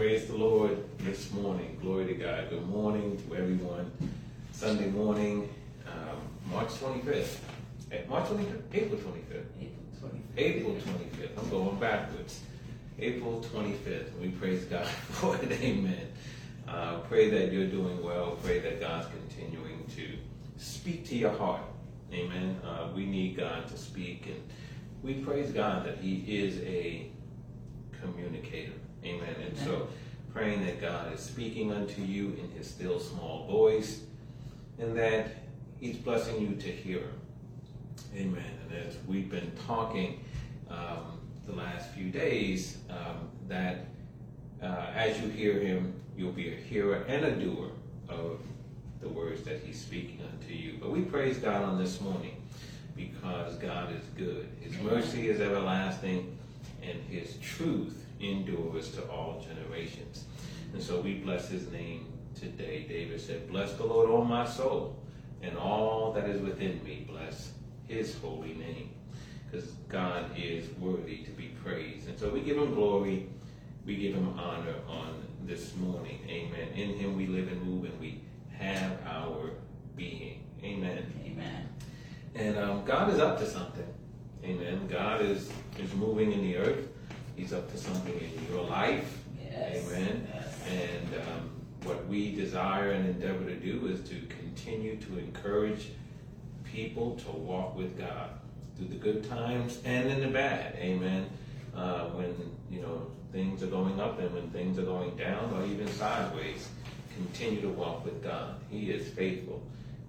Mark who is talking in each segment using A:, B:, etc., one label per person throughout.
A: praise the Lord this morning. Glory to God. Good morning to everyone. Sunday morning, um, March 25th. Eh, March 25th? April 25th.
B: April 25th.
A: April 25th. I'm going backwards. April 25th. We praise God for it. Amen. Uh, pray that you're doing well. Pray that God's continuing to speak to your heart. Amen. Uh, we need God to speak, and we praise God that He is a communicator. Amen. And so, praying that God is speaking unto you in His still small voice, and that He's blessing you to hear. Amen. And as we've been talking um, the last few days, um, that uh, as you hear Him, you'll be a hearer and a doer of the words that He's speaking unto you. But we praise God on this morning because God is good. His mercy is everlasting, and His truth endures to all generations. And so we bless His name today. David said, Bless the Lord, O my soul, and all that is within me. Bless His holy name. Because God is worthy to be praised. And so we give Him glory, we give Him honor on this morning. Amen. In Him we live and move, and we have our being. Amen.
B: Amen.
A: And um, God is up to something. Amen. God is, is moving in the earth. He's up to something in your life.
B: Yes.
A: Amen.
B: Yes.
A: And um, what we desire and endeavor to do is to continue to encourage people to walk with God through the good times and in the bad. Amen. Uh, when you know things are going up and when things are going down or even sideways, continue to walk with God. He is faithful,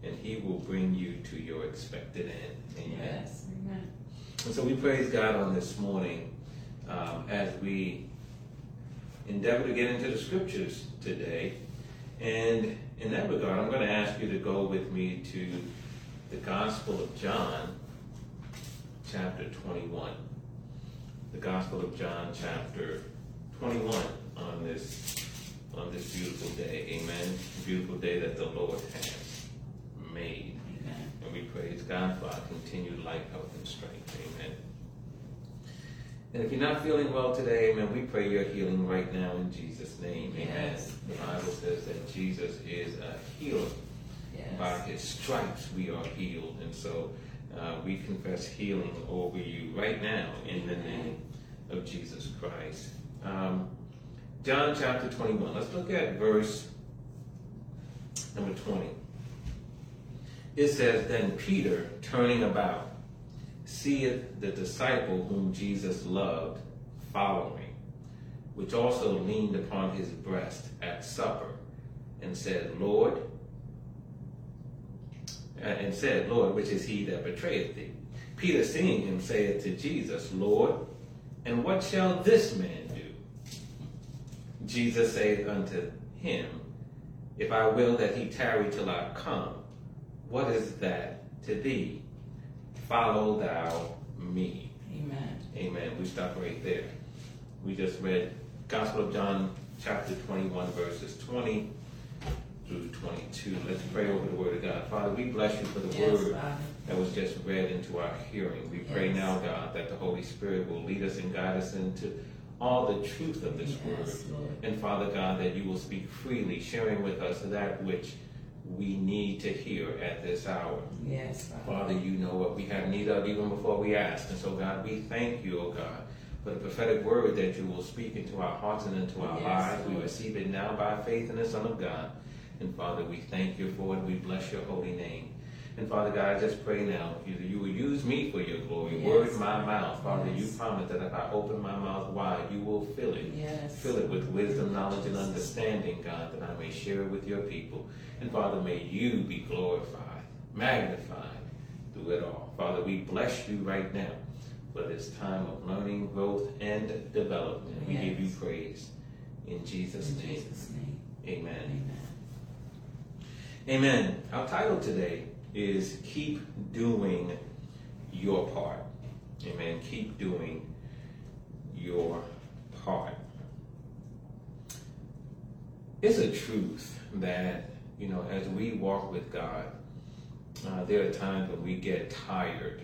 A: and He will bring you to your expected end. Amen.
B: Yes. Amen.
A: And so we praise God on this morning um, as we endeavor to get into the scriptures today. And in that regard, I'm going to ask you to go with me to the Gospel of John, chapter 21. The Gospel of John, chapter 21, on this on this beautiful day. Amen. Beautiful day that the Lord has made.
B: Amen.
A: And we praise God for our continued life, health, and strength. Amen. And if you're not feeling well today, amen, we pray your healing right now in Jesus' name. Amen.
B: Yes.
A: The Bible says that Jesus is a healer.
B: Yes.
A: By his stripes we are healed. And so uh, we confess healing over you right now in the name of Jesus Christ. Um, John chapter 21. Let's look at verse number 20. It says, Then Peter, turning about, seeth the disciple whom Jesus loved following, which also leaned upon his breast at supper, and said, Lord, uh, and said, Lord, which is he that betrayeth thee? Peter, seeing him, saith to Jesus, Lord, and what shall this man do? Jesus saith unto him, If I will that he tarry till I come, what is that to thee? Follow thou me.
B: Amen.
A: Amen. We stop right there. We just read Gospel of John, chapter 21, verses 20 through 22. Let's pray over the Word of God. Father, we bless you for the
B: Yes,
A: Word
B: Father.
A: that was just read into our hearing. We pray now, God, that the Holy Spirit will lead us and guide us into all the truth of this Word.
B: Lord.
A: And Father God, that you will speak freely, sharing with us that which we need to hear at this hour.
B: Yes, Father.
A: Father, you know what we have need of even before we ask. And so, God, we thank you, oh God, for the prophetic word that you will speak into our hearts and into our
B: Yes,
A: lives. We receive it now by faith in the Son of God. And Father, we thank you for it. We bless your holy name. And Father God, I just pray now, you, you will use me for your glory.
B: Yes.
A: Word my mouth. Father, you
B: Yes.
A: promise that if I open my mouth wide, you will fill it.
B: Yes.
A: Fill it with wisdom, knowledge, and understanding, God, that I may share it with your people. And Father, may you be glorified, magnified through it all. Father, we bless you right now for this time of learning, growth, and development. We give you praise. In Jesus'
B: In
A: name,
B: Jesus' name.
A: amen.
B: Amen.
A: Amen. Our title today is Keep Doing Your Part. Amen. Keep doing your part. It's a truth that, you know, as we walk with God, uh, there are times when we get tired,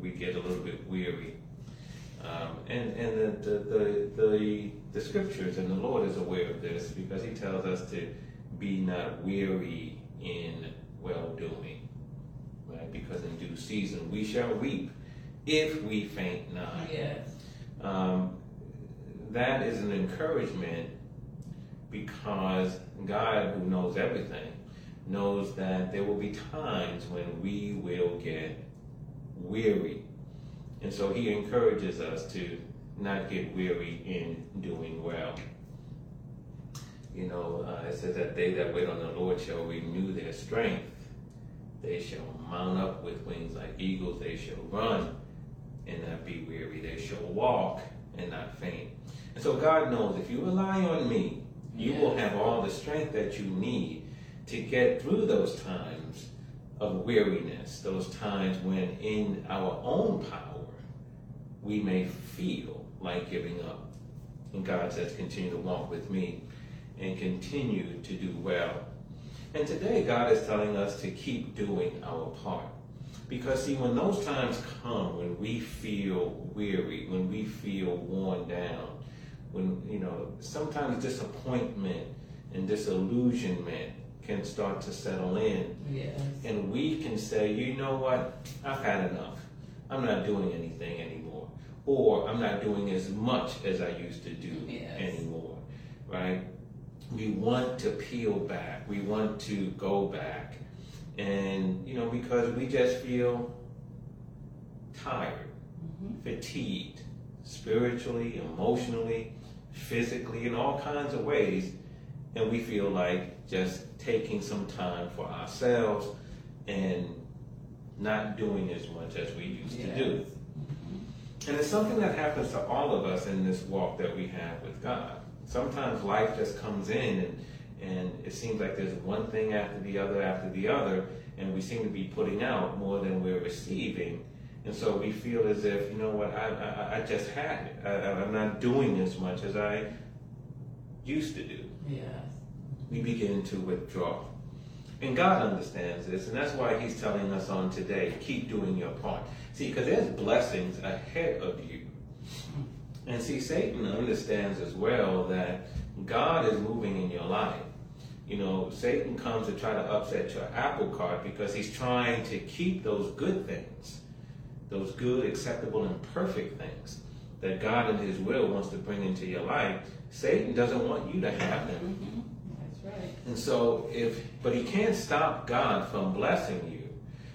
A: we get a little bit weary. Um, and and the, the, the, the, the scriptures, and the Lord is aware of this because He tells us to be not weary in well doing. Right? Because in due season we shall reap if we faint not.
B: Yes.
A: Um, that is an encouragement because God, who knows everything, knows that there will be times when we will get weary. And so he encourages us to not get weary in doing well. You know, uh, it says that they that wait on the Lord shall renew their strength. They shall mount up with wings like eagles. They shall run and not be weary. They shall walk and not faint. And so God knows if you rely on me, you will have all the strength that you need to get through those times of weariness, those times when in our own power we may feel like giving up. And God says, continue to walk with me and continue to do well. And today, God is telling us to keep doing our part. Because, see, when those times come, when we feel weary, when we feel worn down, when, you know, sometimes disappointment and disillusionment can start to settle in.
B: Yes.
A: And we can say, you know what, I've had enough. I'm not doing anything anymore. Or I'm not doing as much as I used to do
B: Yes.
A: anymore, right? We want to peel back. We want to go back. And, you know, because we just feel tired,
B: Mhm.
A: fatigued, spiritually, emotionally, physically, in all kinds of ways. And we feel like just taking some time for ourselves and not doing as much as we used to do.
B: Mhm.
A: And it's something that happens to all of us in this walk that we have with God. Sometimes life just comes in and, and it seems like there's one thing after the other after the other, and we seem to be putting out more than we're receiving. And so we feel as if, you know what, I, I, I just had it. I, I'm not doing as much as I used to do.
B: Yes.
A: We begin to withdraw. And God understands this, and that's why He's telling us on today keep doing your part. See, because there's blessings ahead of you. And see, Satan understands as well that God is moving in your life. You know, Satan comes to try to upset your apple cart because he's trying to keep those good things, those good, acceptable, and perfect things that God in His will wants to bring into your life. Satan doesn't want you to have them.
B: Mhm. That's right.
A: And so if but he can't stop God from blessing you.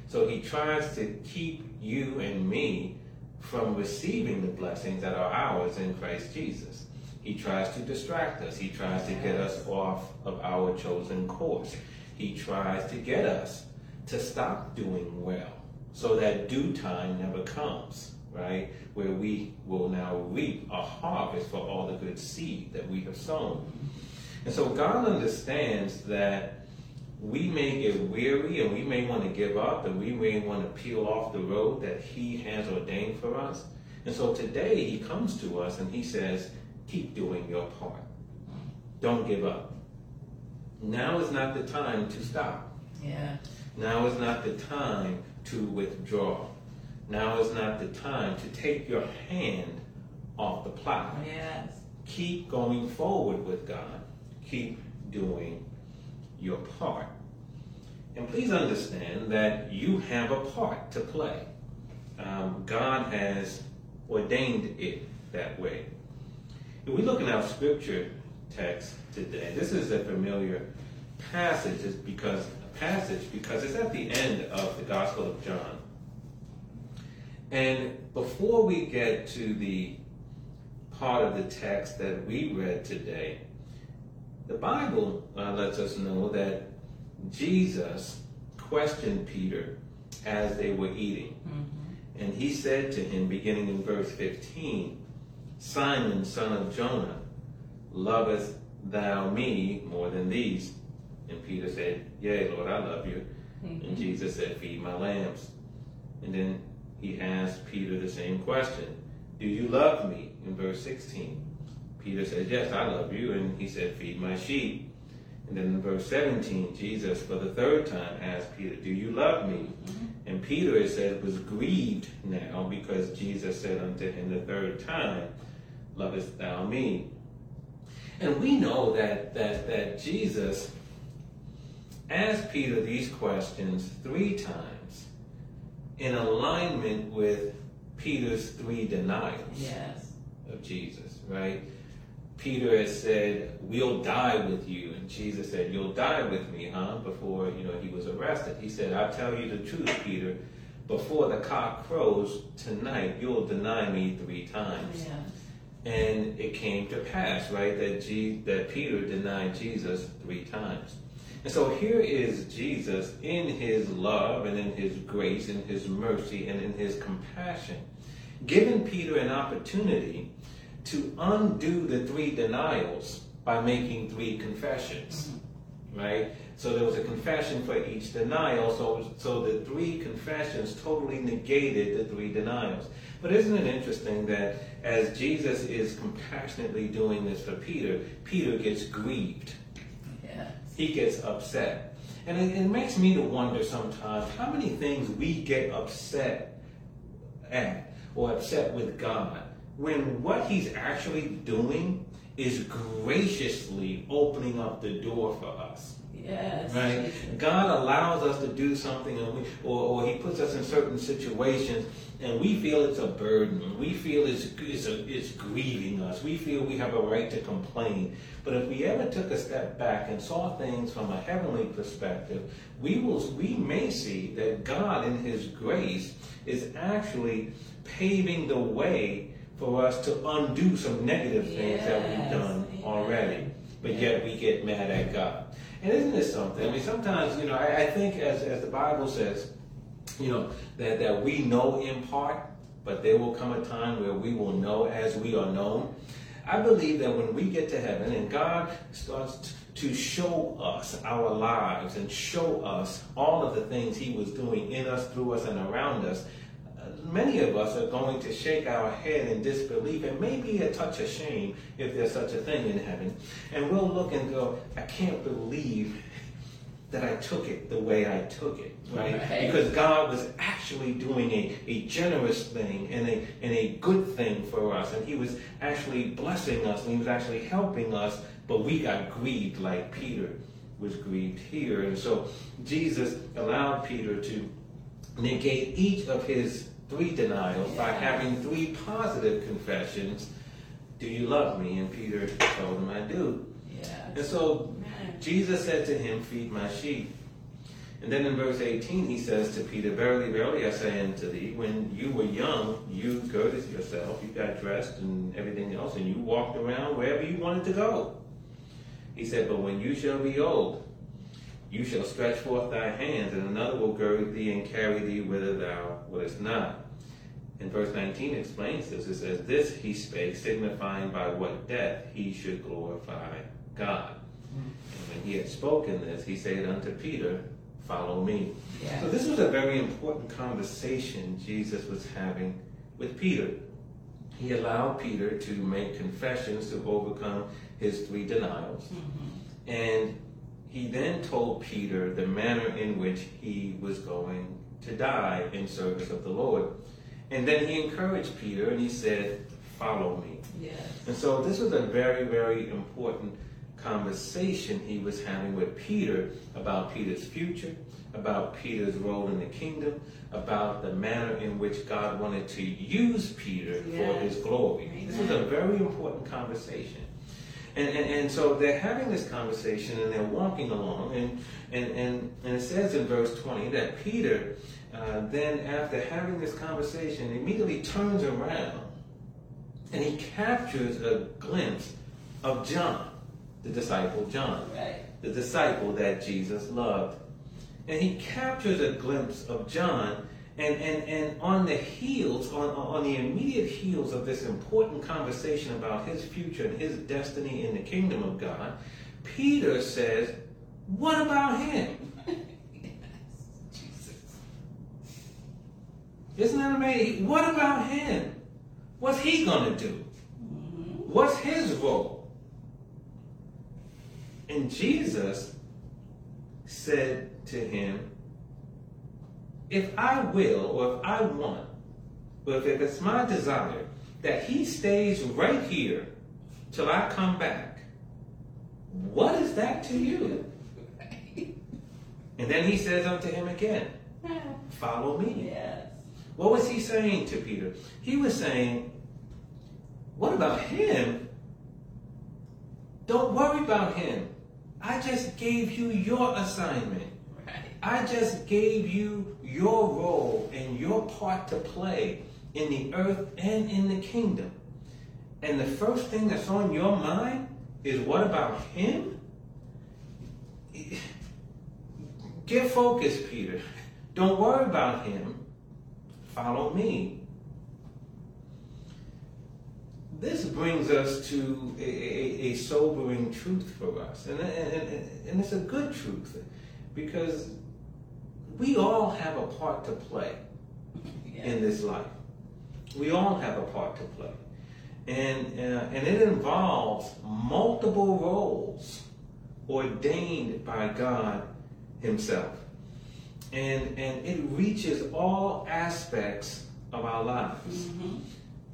A: So he tries to keep you and me from receiving the blessings that are ours in Christ Jesus. He tries to distract us. He tries to get us off of our chosen course. He tries to get us to stop doing well so that due time never comes, right? Where we will now reap a harvest for all the good seed that we have sown. And so God understands that we may get weary and we may want to give up and we may want to peel off the road that He has ordained for us. And so today He comes to us and He says, Keep doing your part. Don't give up. Now is not the time to stop.
B: Yeah.
A: Now is not the time to withdraw. Now is not the time to take your hand off the plow.
B: Yes.
A: Keep going forward with God. Keep doing your part. And please understand that you have a part to play. Um, God has ordained it that way. If we look in our scripture text today, this is a familiar passage because passage because it's at the end of the Gospel of John. And before we get to the part of the text that we read today, the Bible uh, lets us know that Jesus questioned Peter as they were eating.
B: Mhm.
A: And he said to him, beginning in verse 15, Simon, son of Jonah, lovest thou me more than these? And Peter said, Yea, Lord, I love you. And
B: Mhm.
A: Jesus said, Feed my lambs. And then he asked Peter the same question Do you love me? In verse 16. Peter said, Yes, I love you. And he said, Feed my sheep. And then in verse 17, Jesus, for the third time, asked Peter, Do you love me?
B: Mhm.
A: And Peter, it says, was grieved now because Jesus said unto him the third time, Lovest thou me? And we know that that that Jesus asked Peter these questions three times in alignment with Peter's three denials
B: Yes.
A: of Jesus, right? Peter has said, "We'll die with you," and Jesus said, "You'll die with me, huh?" Before you know he was arrested, he said, "I tell you the truth, Peter. Before the cock crows tonight, you'll deny me three times."
B: Yes.
A: And it came to pass, right, that G- that Peter denied Jesus three times. And so here is Jesus in his love and in his grace and his mercy and in his compassion, giving Peter an opportunity to undo the three denials by making three confessions. Mm-hmm. Right? So there was a confession for each denial, so, so the three confessions totally negated the three denials. But isn't it interesting that as Jesus is compassionately doing this for Peter, Peter gets grieved
B: Yes.
A: he gets upset. And it, it makes me to wonder sometimes how many things we get upset at or upset with God when what he's actually doing is graciously opening up the door for us.
B: Yes.
A: Right? God allows us to do something, and we, or, or He puts us in certain situations, and we feel it's a burden. We feel it's, it's, a, it's grieving us. We feel we have a right to complain. But if we ever took a step back and saw things from a heavenly perspective, we will we may see that God, in His grace, is actually paving the way for us to undo some negative things that we've
B: Yes.
A: done already. But yet we get mad at God. And isn't this something? I mean, sometimes, you know, I, I think as, as the Bible says, you know, that, that we know in part, but there will come a time where we will know as we are known. I believe that when we get to heaven and God starts to show us our lives and show us all of the things He was doing in us, through us, and around us, many of us are going to shake our head in disbelief and maybe a touch of shame if there's such a thing in heaven. And we'll look and go, I can't believe that I took it the way I took it, right?
B: Right.
A: Because God was actually doing a, a generous thing and a, and a good thing for us. And He was actually blessing us and He was actually helping us, but we got grieved like Peter was grieved here. And so Jesus allowed Peter to negate each of his three denials by having three positive confessions. Do you love me? And Peter told him, I do.
B: Yes.
A: And so. Jesus said to him, Feed my sheep. And then in verse 18, he says to Peter, Verily, verily, I say unto thee, when you were young, you girded yourself, you got dressed and everything else, and you walked around wherever you wanted to go. He said, But when you shall be old, you shall stretch forth thy hands, and another will gird thee and carry thee whither thou wouldest not. And verse 19 explains this. It says, This he spake, signifying by what death he should glorify God. And when he had spoken this, he said unto Peter, Follow me.
B: Yes.
A: So this was a very important conversation Jesus was having with Peter. He allowed Peter to make confessions to overcome his three denials.
B: Mhm.
A: And he then told Peter the manner in which he was going to die in service of the Lord. And then he encouraged Peter and he said, Follow me.
B: Yes.
A: And so this was a very, very important conversation he was having with Peter about Peter's future, about Peter's role in the kingdom, about the manner in which God wanted to use Peter for his glory. This was a very important conversation. And, and, and so they're having this conversation and they're walking along, and, and, and, and it says in verse 20 that Peter, uh, then after having this conversation, immediately turns around and he captures a glimpse of John, the disciple John,
B: Right.
A: the disciple that Jesus loved. And he captures a glimpse of John, and, and, and on the heels, on, on the immediate heels of this important conversation about his future and his destiny in the kingdom of God, Peter says, What about him?
B: Jesus.
A: Isn't that amazing? What about him? What's he going to do?
B: Mhm.
A: What's his role? And Jesus said to him, If I will, or if I want, but if it's my desire that he stays right here till I come back, What is that to you? And then he says unto him again, Follow me.
B: Yes.
A: What was he saying to Peter? He was saying, What about him? Don't worry about him. I just gave you your assignment.
B: Right.
A: I just gave you your role and your part to play in the earth and in the kingdom. And the first thing that's on your mind is what about him? Get focused, Peter. Don't worry about him. Follow me. This brings us to a, a, a sobering truth for us. And, and, and it's a good truth because we all have a part to play
B: Yes.
A: in this life. We all have a part to play. And, uh, and it involves multiple roles ordained by God Himself. And, and it reaches all aspects of our lives
B: Mhm.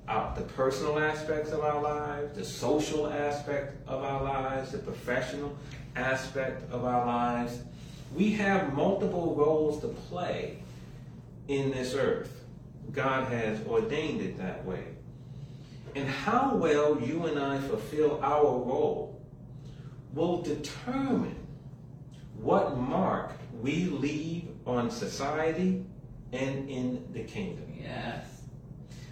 A: out the personal aspects of our lives, the social aspect of our lives, the professional aspect of our lives. We have multiple roles to play in this earth. God has ordained it that way. And how well you and I fulfill our role will determine what mark we leave on society and in the kingdom.
B: Yes.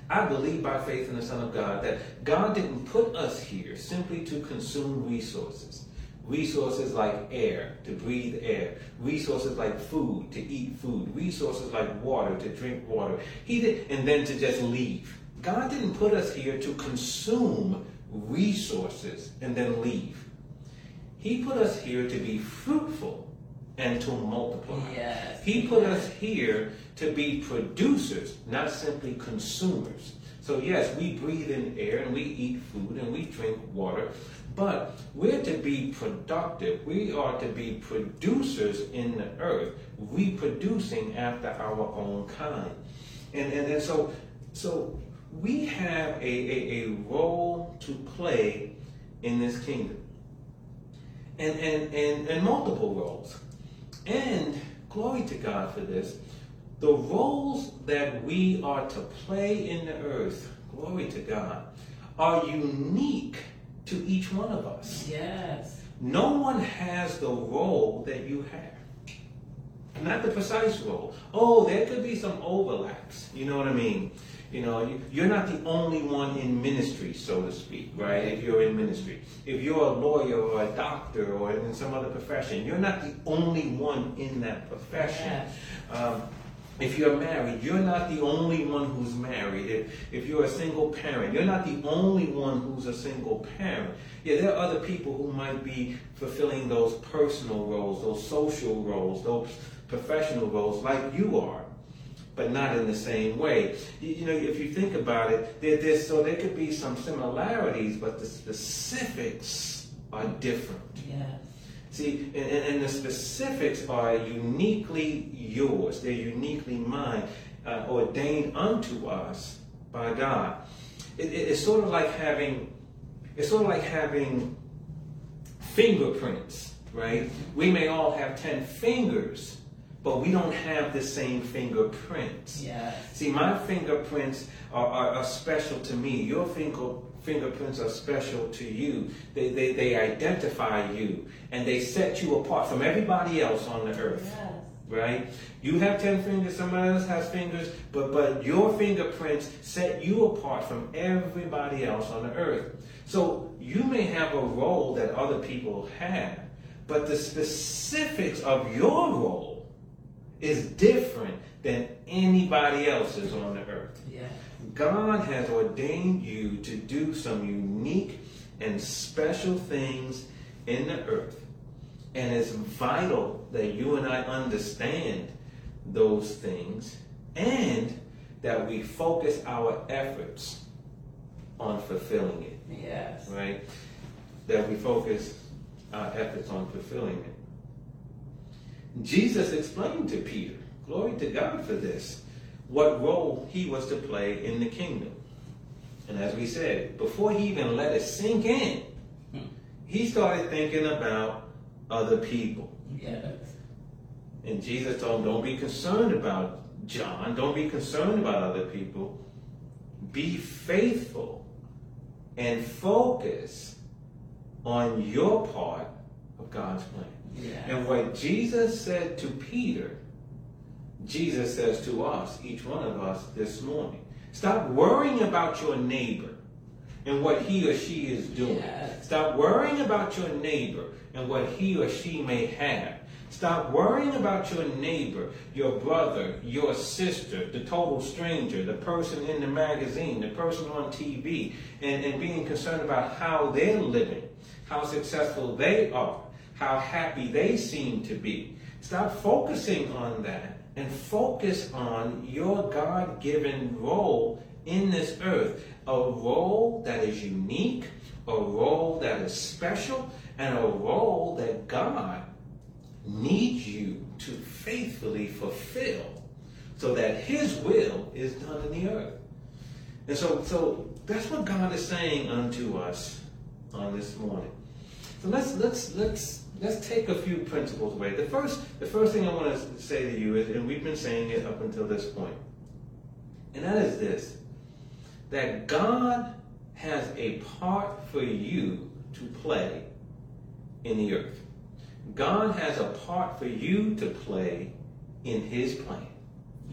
A: I believe by faith in the Son of God that God didn't put us here simply to consume resources. Resources like air, to breathe air. Resources like food, to eat food. Resources like water, to drink water. He did, and then to just leave. God didn't put us here to consume resources and then leave. He put us here to be fruitful and to multiply.
B: Yes.
A: He put us here to be producers, not simply consumers. So, yes, we breathe in air and we eat food and we drink water, but we're to be productive. We are to be producers in the earth, reproducing after our own kind. And, and, and so, so we have a, a, a role to play in this kingdom. And, and, and, and multiple roles. And glory to God for this. The roles that we are to play in the earth, glory to God, are unique to each one of us.
B: Yes.
A: No one has the role that you have. Not the precise role. Oh, there could be some overlaps. You know what I mean? You know, you- you're not the only one in ministry, so to speak, right? If you're in ministry. If you're a lawyer or a doctor or in some other profession, you're not the only one in that profession.
B: Yes.
A: Um, if you're married, you're not the only one who's married. If, if you're a single parent, you're not the only one who's a single parent. Yeah, there are other people who might be fulfilling those personal roles, those social roles, those professional roles like you are, but not in the same way. You, you know, if you think about it, there, there's, so there could be some similarities, but the specifics are different.
B: Yes.
A: See, and, and the specifics are uniquely yours. They're uniquely mine, uh, ordained unto us by God. It, it- it's sort of like having, it's sort of like having fingerprints, right? We may all have ten fingers, but we don't have the same fingerprints.
B: Yes.
A: See, my fingerprints are, are, are special to me. Your finger, fingerprints are special to you. They, they, they identify you and they set you apart from everybody else on the earth.
B: Yes.
A: Right? You have 10 fingers, somebody else has fingers, but, but your fingerprints set you apart from everybody else on the earth. So you may have a role that other people have, but the specifics of your role is different than anybody else's on the earth.
B: Yes.
A: God has ordained you to do some unique and special things in the earth. And it's vital that you and I understand those things and that we focus our efforts on fulfilling it,
B: Yes.
A: right? That we focus our efforts on fulfilling it. Jesus explained to Peter, glory to God for this, what role he was to play in the kingdom. And as we said, before he even let it sink in, he started thinking about other people.
B: Yes.
A: And Jesus told him, don't be concerned about John. Don't be concerned about other people. Be faithful and focus on your part of God's plan.
B: Yes.
A: And what Jesus said to Peter, Jesus says to us, each one of us this morning. Stop worrying about your neighbor and what he or she is doing.
B: Yes.
A: Stop worrying about your neighbor and what he or she may have. Stop worrying about your neighbor, your brother, your sister, the total stranger, the person in the magazine, the person on TV, and, and being concerned about how they're living, how successful they are, how happy they seem to be. Stop focusing on that and focus on your God given role in this earth. A role that is unique, a role that is special, and a role that God needs you to faithfully fulfill so that his will is done in the earth. And so, so that's what God is saying unto us on this morning. So let's let's let's let's take a few principles away. The first the first thing I want to say to you is, and we've been saying it up until this point, and that is this: that God has a part for you to play in the earth. God has a part for you to play in His plan.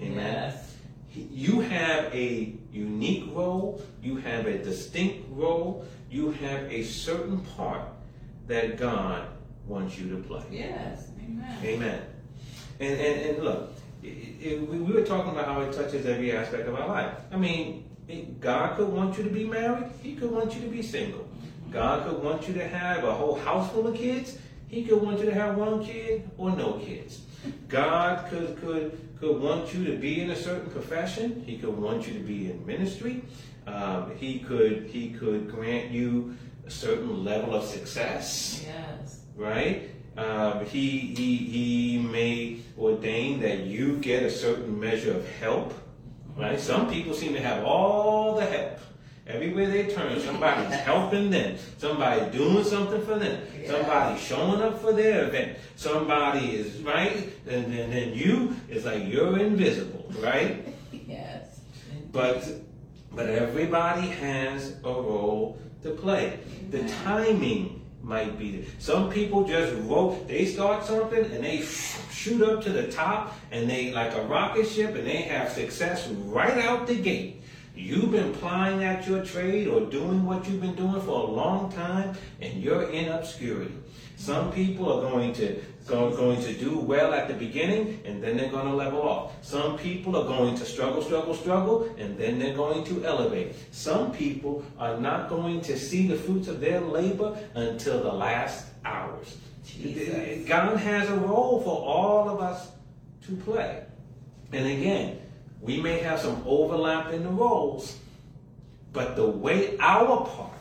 A: Amen.
B: Yes.
A: You have a unique role, you have a distinct role, you have a certain part that God wants you to play.
B: Yes. Amen.
A: Amen. And, and, and look, i- i- we we were talking about how it touches every aspect of our life. I mean, it- God could want you to be married, He could want you to be single. God could want you to have a whole house full of kids, He could want you to have one kid or no kids. God could, could, could want you to be in a certain profession, He could want you to be in ministry, um, he, could, he could grant you a certain level of success
B: Yes.
A: Right? Um, he, he, he may ordain that you get a certain measure of help, right? Some people seem to have all the help. Everywhere they turn, somebody's helping them. Somebody doing something for them.
B: Yeah.
A: Somebody showing up for their event. Somebody is, right? And then then you, it's like you're invisible, right?
B: Yes.
A: But but everybody has a role to play. The timing might be some people just roll they start something and they shoot up to the top and they like a rocket ship and they have success right out the gate. You've been plying at your trade or doing what you've been doing for a long time and you're in obscurity. Some people are going to go, going to do well at the beginning and then they're going to level off. Some people are going to struggle, struggle, struggle, and then they're going to elevate. Some people are not going to see the fruits of their labor until the last hours.
B: Jesus.
A: God has a role for all of us to play. And again, we may have some overlap in the roles, but the way our part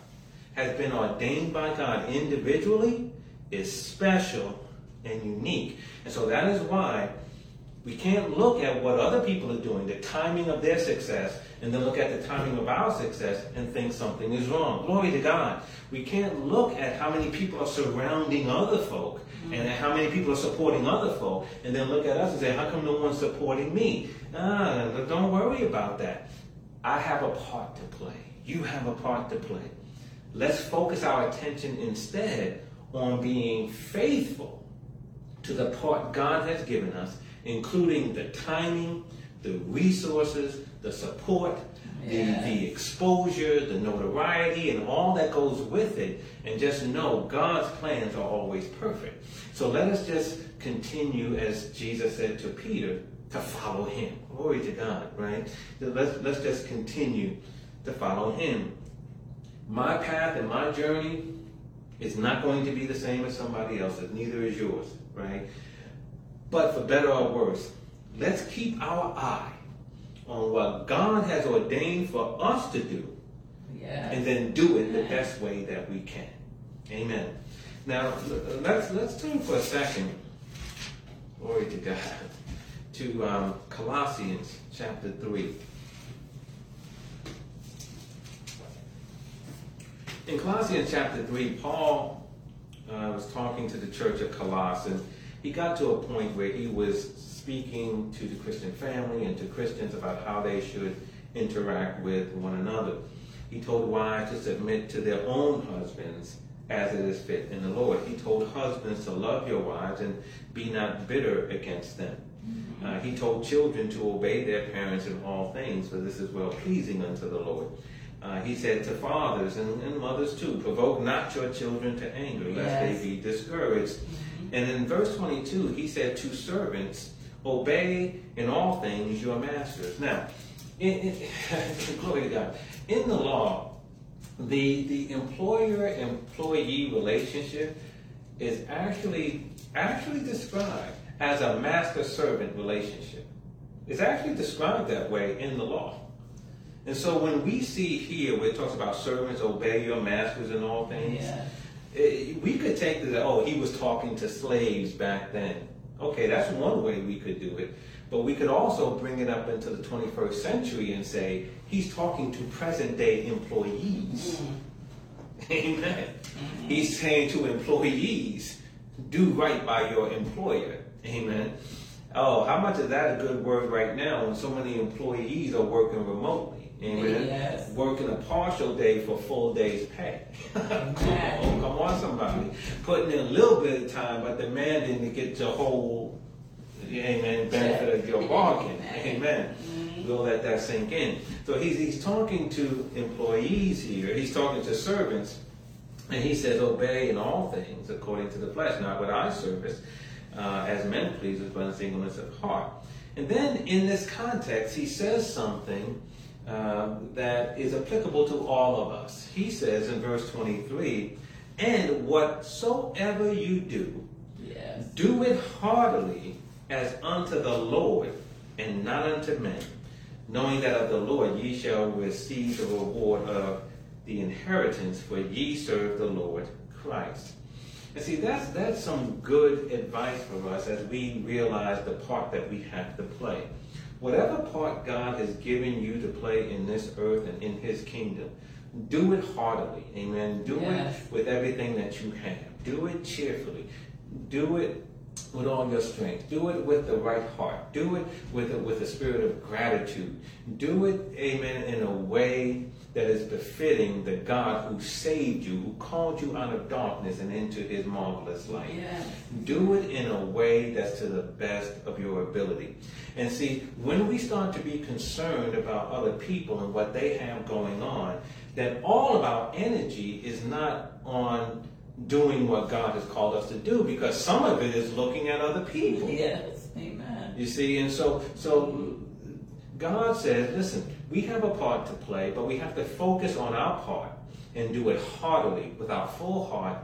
A: has been ordained by God individually is special and unique. And so that is why we can't look at what other people are doing, the timing of their success, and then look at the timing of our success and think something is wrong. Glory to God. We can't look at how many people are surrounding other folk and how many people are supporting other folk, and then look at us and say, how come no one's supporting me? Ah, don't worry about that. I have a part to play. You have a part to play. Let's focus our attention instead on being faithful to the part God has given us, including the timing, the resources, the support, the, the exposure, the notoriety, and all that goes with it. And just know God's plans are always perfect. So let us just continue, as Jesus said to Peter, to follow him. Glory to God, right? Let's, let's just continue to follow him. My path and my journey is not going to be the same as somebody else's, neither is yours, right? But for better or worse, let's keep our eye on what God has ordained for us to do
B: Yes.
A: and then do it the best way that we can. Amen. Now let's let's turn for a second. Glory to God. To um, Colossians chapter three. In Colossians chapter three, Paul uh, was talking to the church of Colossae. He got to a point where he was speaking to the Christian family and to Christians about how they should interact with one another. He told wives to submit to their own husbands as it is fit in the Lord. He told husbands to love your wives and be not bitter against them. Uh, he told children to obey their parents in all things, for this is well pleasing unto the Lord. Uh, he said to fathers and, and, mothers too, provoke not your children to anger, lest yes. they be discouraged. Mm-hmm. And in verse 22, he said to servants, obey in all things your masters. Now, in, in, glory to God. In the law, the, the employer-employee relationship is actually actually described as a master-servant relationship. It's actually described that way in the law. And so when we see here where it talks about servants obey your masters in all things, yeah. it, eh, we could take that, oh, he was talking to slaves back then. Okay, that's one way we could do it. But we could also bring it up into the 21st century and say, he's talking to present day employees. Mm-hmm. Amen. Mm-hmm. He's saying to employees, do right by your employer. Amen. Oh, how much is that a good word right now when so many employees are working remotely? Amen. Yes. Working a partial day for full day's pay. oh, come on, somebody. Putting in a little bit of time, but demanding to get the whole, amen, benefit of your bargain. Amen. Mm-hmm. We'll let that sink in. So he's, he's talking to employees here. He's talking to servants. And he says, obey in all things according to the flesh, not with eye service, uh, as men pleasers, but in singleness of heart. And then in this context, he says something uh, that is applicable to all of us. He says in verse 23, and whatsoever you do, yes. do it heartily as unto the Lord and not unto men, knowing that of the Lord ye shall receive the reward of the inheritance, for ye serve the Lord Christ. And see, that's, that's some good advice for us as we realize the part that we have to play. Whatever part God has given you to play in this earth and in his kingdom, do it heartily. Amen. Do yes. it with everything that you have. Do it cheerfully. Do it with all your strength. Do it with the right heart. Do it with a, with a spirit of gratitude. Do it, amen, in a way that is befitting the God who saved you, who called you out of darkness and into his marvelous light. Yes. Do it in a way that's to the best of your ability. And see, when we start to be concerned about other people and what they have going on, then all of our energy is not on doing what God has called us to do because some of it is looking at other people.
B: Yes, amen.
A: You see, and so so God says, listen, we have a part to play, but we have to focus on our part and do it heartily, with our full heart,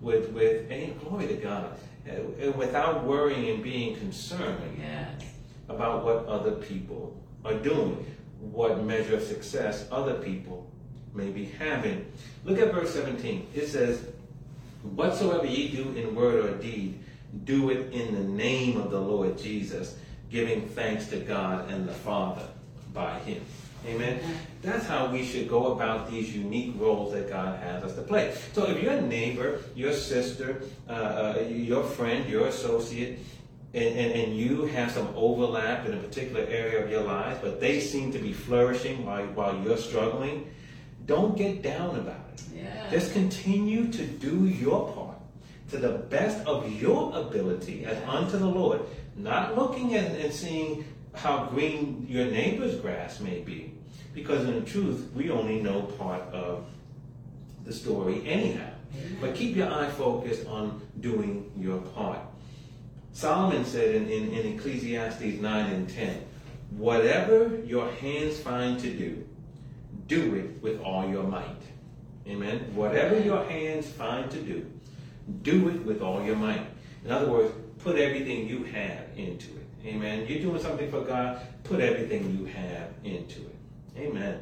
A: with with and glory to God, uh, without worrying and being concerned yes. about what other people are doing, what measure of success other people may be having. Look at verse 17. It says, Whatsoever ye do in word or deed, do it in the name of the Lord Jesus, giving thanks to God and the Father by him. Amen. That's how we should go about these unique roles that God has us to play. So if your neighbor, your sister, uh, uh, your friend, your associate, and, and, and, you have some overlap in a particular area of your life, but they seem to be flourishing while, while you're struggling, don't get down about it. Yeah. Just continue to do your part to the best of your ability as unto the Lord, not looking at and seeing how green your neighbor's grass may be, because in truth, we only know part of the story anyhow. But keep your eye focused on doing your part. Solomon said in, in, in Ecclesiastes 9 and 10, whatever your hands find to do, do it with all your might. Amen. Whatever your hands find to do, do it with all your might. In other words, put everything you have into it. Amen. You're doing something for God, put everything you have into it. Amen.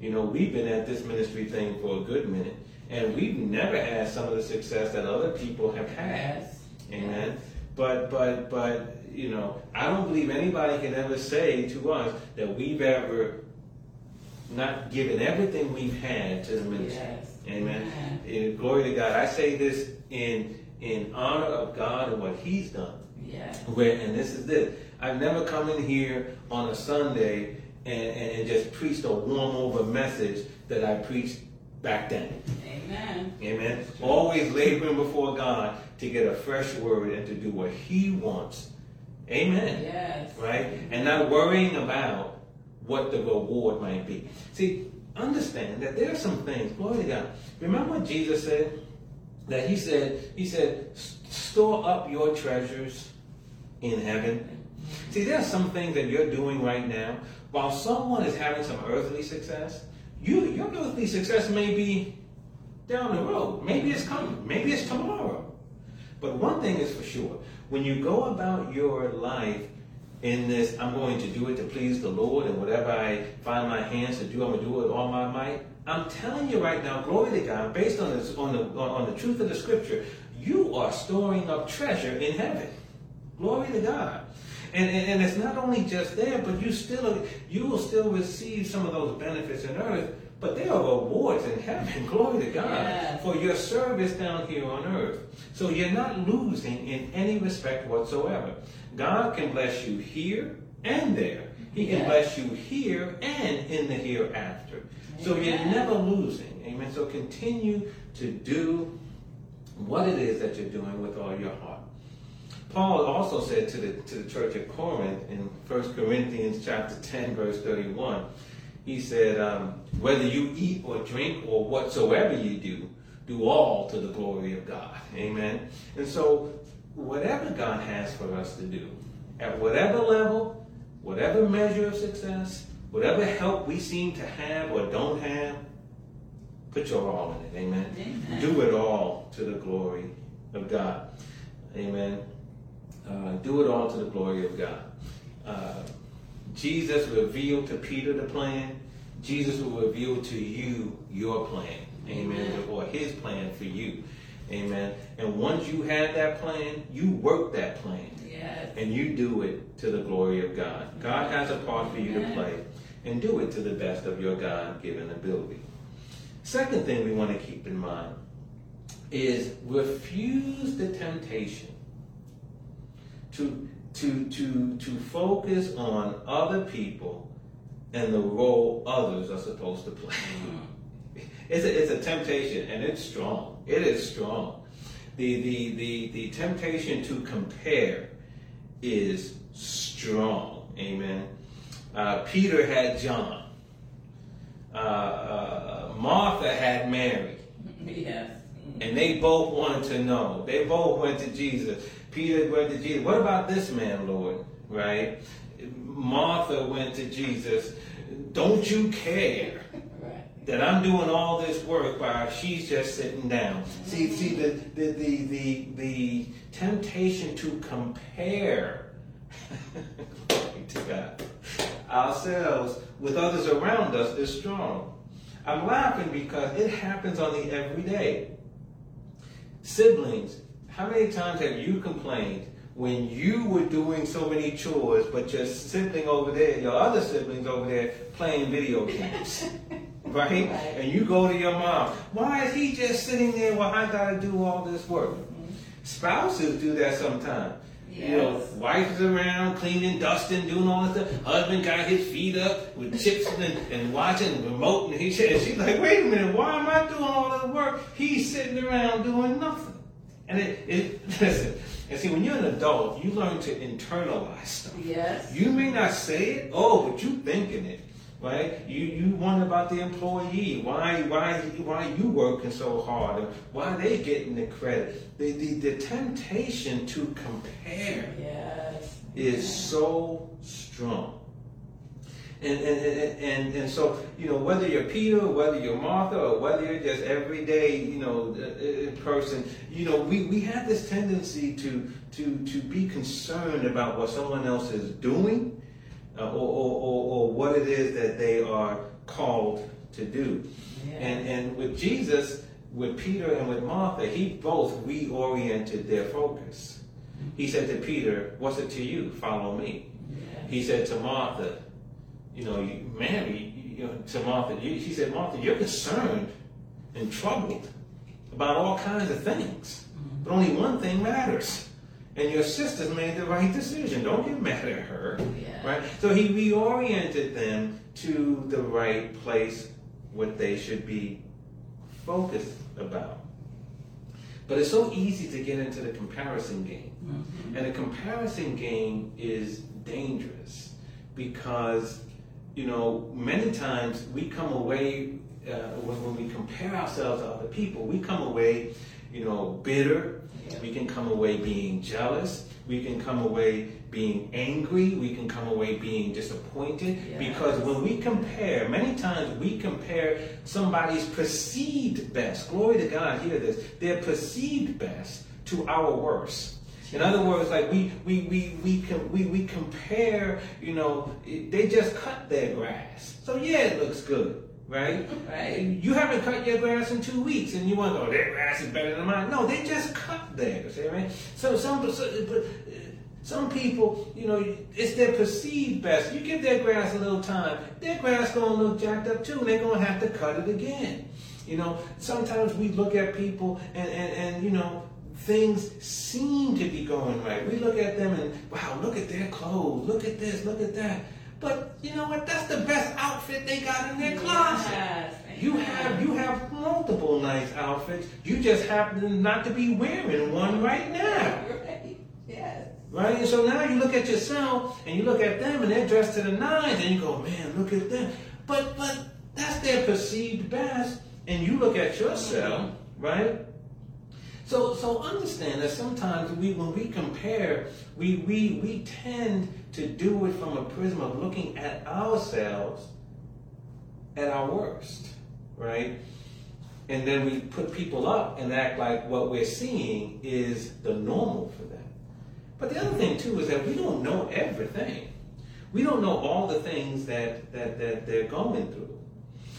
A: You know, we've been at this ministry thing for a good minute, and we've never had some of the success that other people have had. Yes. Amen. But but but you know, I don't believe anybody can ever say to us that we've ever not given everything we've had to the ministry. Yes. Amen.
B: Amen.
A: Glory to God. I say this in in honor of God and what He's done.
B: Yes.
A: Where and this is this. I've never come in here on a Sunday and, and, and just preach the warm over message that I preached back then.
B: Amen.
A: Amen. Always laboring before God to get a fresh word and to do what He wants. Amen.
B: Yes.
A: Right? And not worrying about what the reward might be. See, understand that there are some things, glory to God. Remember what Jesus said? That He said, He said, store up your treasures in heaven. See, there are some things that you're doing right now. While someone is having some earthly success, you your earthly success may be down the road. Maybe it's coming. Maybe it's tomorrow. But one thing is for sure. When you go about your life in this, I'm going to do it to please the Lord, and whatever I find my hands to do, I'm going to do it with all my might. I'm telling you right now, glory to God, based on, this, on, the, on, on the truth of the scripture, you are storing up treasure in heaven. Glory to God. And, and, and it's not only just there, but you still you will still receive some of those benefits in earth, but there are rewards in heaven. Glory to God for your service down here on earth. So you're not losing in any respect whatsoever. God can bless you here and there. He can bless you here and in the hereafter. So you're never losing. Amen. So continue to do what it is that you're doing with all your heart. Paul also said to the, to the church at Corinth in 1 Corinthians chapter 10, verse 31, he said, um, whether you eat or drink or whatsoever you do, do all to the glory of God. Amen. And so, whatever God has for us to do, at whatever level, whatever measure of success, whatever help we seem to have or don't have, put your all in it. Amen.
B: Amen.
A: Do it all to the glory of God. Amen. Uh, do it all to the glory of God. Uh, Jesus revealed to Peter the plan. Jesus will reveal to you your plan. Amen.
B: Amen.
A: Or his plan for you. Amen. And once you have that plan, you work that plan.
B: Yes.
A: And you do it to the glory of God. God has a part for you to play. And do it to the best of your God given ability. Second thing we want to keep in mind is refuse the temptation to to to to focus on other people and the role others are supposed to play. It's a, it's a temptation and it's strong. It is strong. The, the, the, the temptation to compare is strong. Amen. Uh, Peter had John. Uh, uh, Martha had Mary.
B: Yes.
A: And they both wanted to know. They both went to Jesus. Peter went to Jesus. What about this man, Lord? Right? Martha went to Jesus. Don't you care that I'm doing all this work while she's just sitting down? See, see the the the the, the temptation to compare to God, ourselves with others around us is strong. I'm laughing because it happens on the everyday. Siblings, how many times have you complained when you were doing so many chores, but your sibling over there, your other siblings over there, playing video games? right?
B: Right.
A: And you go to your mom, why is he just sitting there while I gotta do all this work? Mm-hmm. Spouses do that sometimes. You know,
B: Yes.
A: wife is around cleaning, dusting, doing all this stuff. Husband got his feet up with chips and, and watching the remote, and he said, she's like, wait a minute, why am I doing all the work? He's sitting around doing nothing. And it, it listen, and see, when you're an adult, you learn to internalize stuff.
B: Yes.
A: You may not say it, oh, but you thinking it, right? You you wonder about the employee, why why why you working so hard, and why they getting the credit. The the, the temptation to compare
B: Yes.
A: is so strong. And, and, and, and, and so, you know, whether you're Peter, whether you're Martha, or whether you're just everyday, you know, uh, uh, person, you know, we, we have this tendency to, to, to be concerned about what someone else is doing uh, or, or, or, or what it is that they are called to do.
B: Yeah.
A: And, and with Jesus, with Peter and with Martha, he both reoriented their focus. He said to Peter, What's it to you? Follow me.
B: Yes.
A: He said to Martha, You know, you, Mary, you know, to Martha, you, he said, Martha, you're concerned and troubled about all kinds of things. But only one thing matters. And your sister's made the right decision. Don't get mad at her.
B: Yeah.
A: Right? So he reoriented them to the right place, what they should be focused about. But it's so easy to get into the comparison game.
B: Mhm.
A: And the comparison game is dangerous because, you know, many times we come away, uh, when, when we compare ourselves to other people, we come away, you know, bitter.
B: Yeah.
A: We can come away being jealous. We can come away being angry. We can come away being disappointed. Because when we compare, many times we compare somebody's perceived best. Glory to God, hear this. Their perceived best to our worst. In other words, like we we we we com- we, we compare, you know, they just cut their grass. So yeah, it looks good, right?
B: Right.
A: You haven't cut your grass in two weeks, and you want to go, their grass is better than mine. No, they just cut theirs, right? So some so, but, uh, some people, you know, it's their perceived best. You give their grass a little time, their grass gonna look jacked up too, and they're gonna have to cut it again. You know, sometimes we look at people and, and, and you know, things seem to be going right. We look at them and wow, look at their clothes, look at this, look at that. But you know what? That's the best outfit they got in their closet.
B: Yes.
A: You have you have multiple nice outfits. You just happen not to be wearing one right now.
B: Right. Yes.
A: Right? And so now you look at yourself and you look at them and they're dressed to the nines and you go, man, look at them. But but that's their perceived best. And you look at yourself, right? So so understand that sometimes we when we compare, we we we tend to do it from a prism of looking at ourselves at our worst, right? And then we put people up and act like what we're seeing is the normal for them. But the other thing too is that we don't know everything. We don't know all the things that that, that they're going through.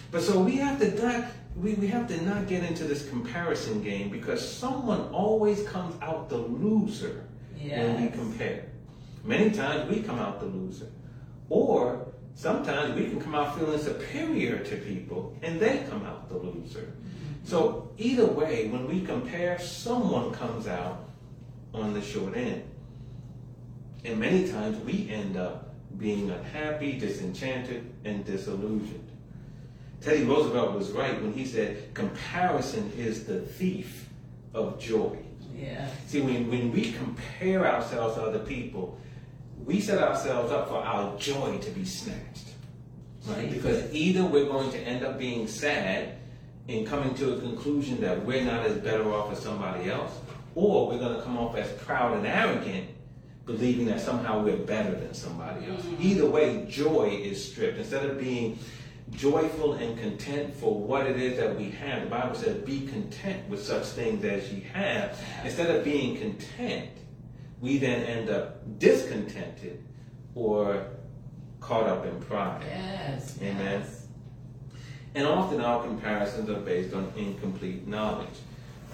A: But so we have to not we, we have to not get into this comparison game because someone always comes out the loser when we compare. Many times we come out the loser. Or sometimes we can come out feeling superior to people and they come out the loser. So either way, when we compare, someone comes out on the short end. And many times we end up being unhappy, disenchanted, and disillusioned. Teddy Roosevelt was right when he said, comparison is the thief of joy.
B: Yes.
A: See, when, when we compare ourselves to other people, we set ourselves up for our joy to be snatched. Right? Because either we're going to end up being sad and coming to a conclusion that we're not as better off as somebody else, or we're going to come off as proud and arrogant, believing that somehow we're better than somebody else. Mm-hmm. Either way, joy is stripped. Instead of being joyful and content for what it is that we have, the Bible says, be content with such things as ye have. Instead of being content, we then end up discontented or caught up in pride.
B: Yes.
A: Amen.
B: yes.
A: And often our comparisons are based on incomplete knowledge.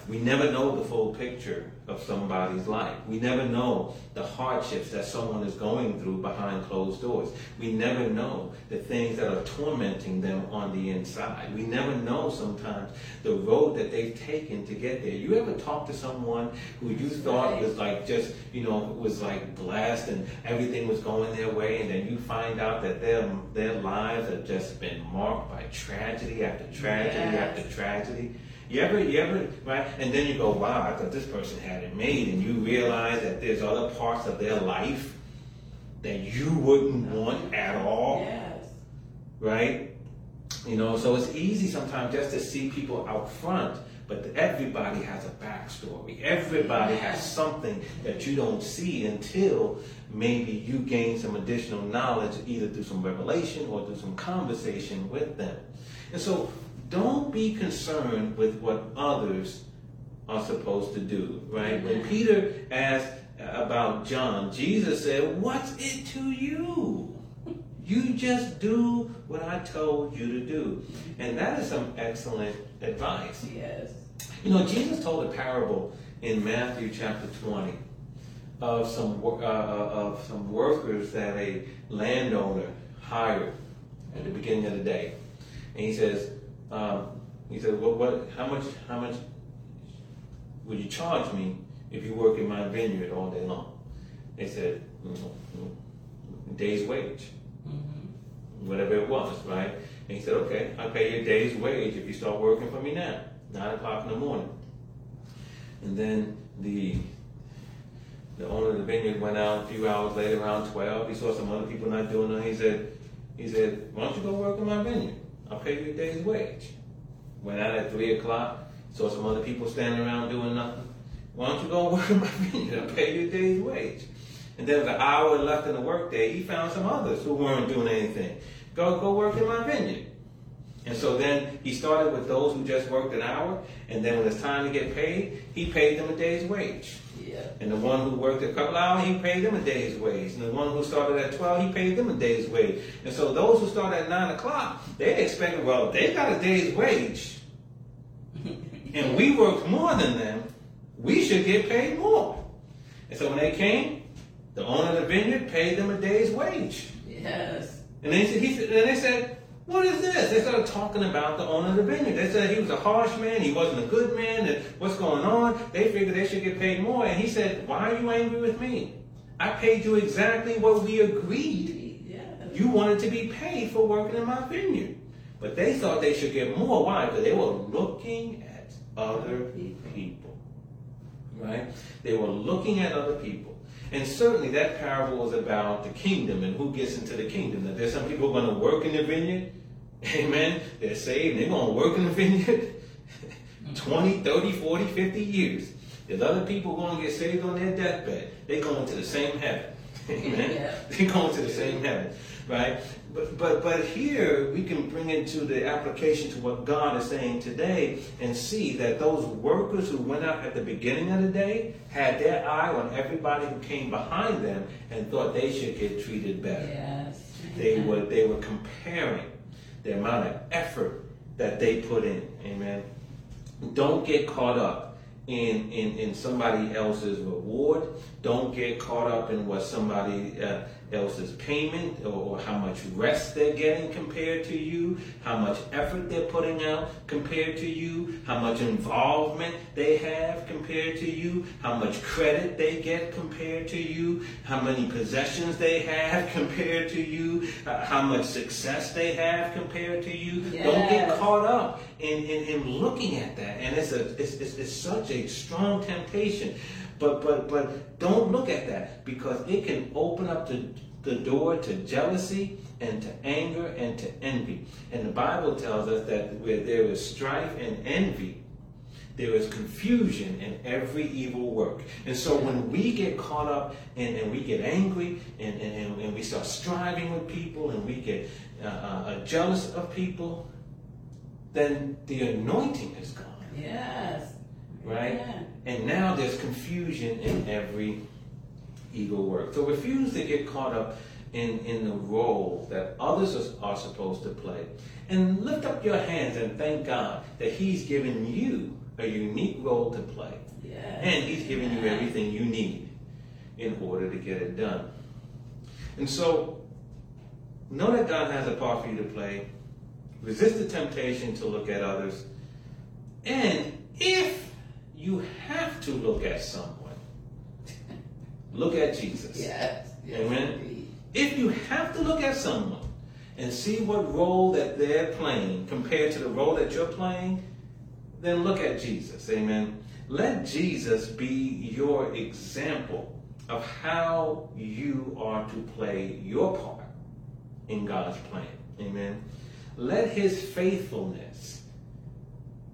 A: We never know the full picture of somebody's life. We never know the hardships that someone is going through behind closed doors. We never know the things that are tormenting them on the inside. We never know sometimes the road that they've taken to get there. You ever talk to someone who you thought was like just, you know, was like blessed and everything was going their way and then you find out that their their lives have just been marked by tragedy after tragedy
B: Yes.
A: after tragedy. You ever, you ever, right? And then you go, wow, I thought this person had it made, and you realize that there's other parts of their life that you wouldn't want at all,
B: Yes.
A: right? You know, so it's easy sometimes just to see people out front, but everybody has a backstory. Everybody has something that you don't see until maybe you gain some additional knowledge, either through some revelation or through some conversation with them. And so don't be concerned with what others are supposed to do, right? When Peter asked about John, Jesus said, What's it to you? You just do what I told you to do. And that is some excellent advice.
B: Yes.
A: You know, Jesus told a parable in Matthew chapter 20 of some wo- uh, of some workers that a landowner hired at the beginning of the day, and he says, um, He said, "Well, What? How much? How much would you charge me if you work in my vineyard all day long?" They said, mm, "Day's wage,
B: Mm-hmm.
A: whatever it was, right?" And he said, "Okay, I'll pay you a day's wage if you start working for me now, nine o'clock in the morning." And then the the owner of the vineyard went out a few hours later, around twelve. He saw some other people not doing it. He said, "He said, why don't you go work in my vineyard? I'll pay you a day's wage." Went out at three o'clock. Saw some other people standing around doing nothing. Why don't you go and work in my vineyard? I'll pay you a day's wage. And then with an hour left in the workday, he found some others who weren't doing anything. Go, go work in my vineyard. And so then he started with those who just worked an hour, and then when it's time to get paid, he paid them a day's wage.
B: Yeah.
A: And the one who worked a couple hours, he paid them a day's wage. And the one who started at 12, he paid them a day's wage. And so those who started at 9 o'clock, they expected, well, they got a day's wage. and we worked more than them. We should get paid more. And so when they came, the owner of the vineyard paid them a day's wage.
B: Yes.
A: And then he said, he said, and they said, what is this? They started talking about the owner of the vineyard. They said he was a harsh man, he wasn't a good man, and what's going on? They figured they should get paid more. And he said, Why are you angry with me? I paid you exactly what we agreed.
B: Yes.
A: You wanted to be paid for working in my vineyard. But they thought they should get more. Why? Because they were looking at other people. Right? They were looking at other people. And certainly that parable is about the kingdom and who gets into the kingdom. That there's some people going to work in the vineyard. Amen. They're saved. They're going to work in the vineyard 20, 30, 40, 50 years. There's other people going to get saved on their deathbed. They're going to the same heaven. Amen.
B: Yeah.
A: They're going to the same heaven. Right? But, but, but here we can bring into the application to what God is saying today and see that those workers who went out at the beginning of the day had their eye on everybody who came behind them and thought they should get treated better.
B: Yes.
A: They were they were comparing the amount of effort that they put in. Amen. Don't get caught up in in, in somebody else's reward. Don't get caught up in what somebody uh, else's payment or, or how much rest they're getting compared to you, how much effort they're putting out compared to you, how much involvement they have compared to you, how much credit they get compared to you, how many possessions they have compared to you, uh, how much success they have compared to you. Don't get caught up in, in, in looking at that. And it's, a, it's, it's, it's such a strong temptation. But, but, but don't look at that because it can open up the, the door to jealousy and to anger and to envy. And the Bible tells us that where there is strife and envy, there is confusion in every evil work. And so when we get caught up and, and we get angry and, and, and, we start striving with people and we get uh, uh, jealous of people, then the anointing is gone,
B: Yes.
A: right?
B: Yeah.
A: And now there's confusion in every ego work. So refuse to get caught up in, in the role that others are, supposed to play. And lift up your hands and thank God that He's given you a unique role to play.
B: Yes.
A: And He's given you everything you need in order to get it done. And so, know that God has a part for you to play. Resist the temptation to look at others. And if you have to look at someone, look at Jesus.
B: Yes. yes
A: Amen.
B: indeed.
A: If you have to look at someone and see what role that they're playing compared to the role that you're playing, then look at Jesus. Amen. Let Jesus be your example of how you are to play your part in God's plan. Amen. Let his faithfulness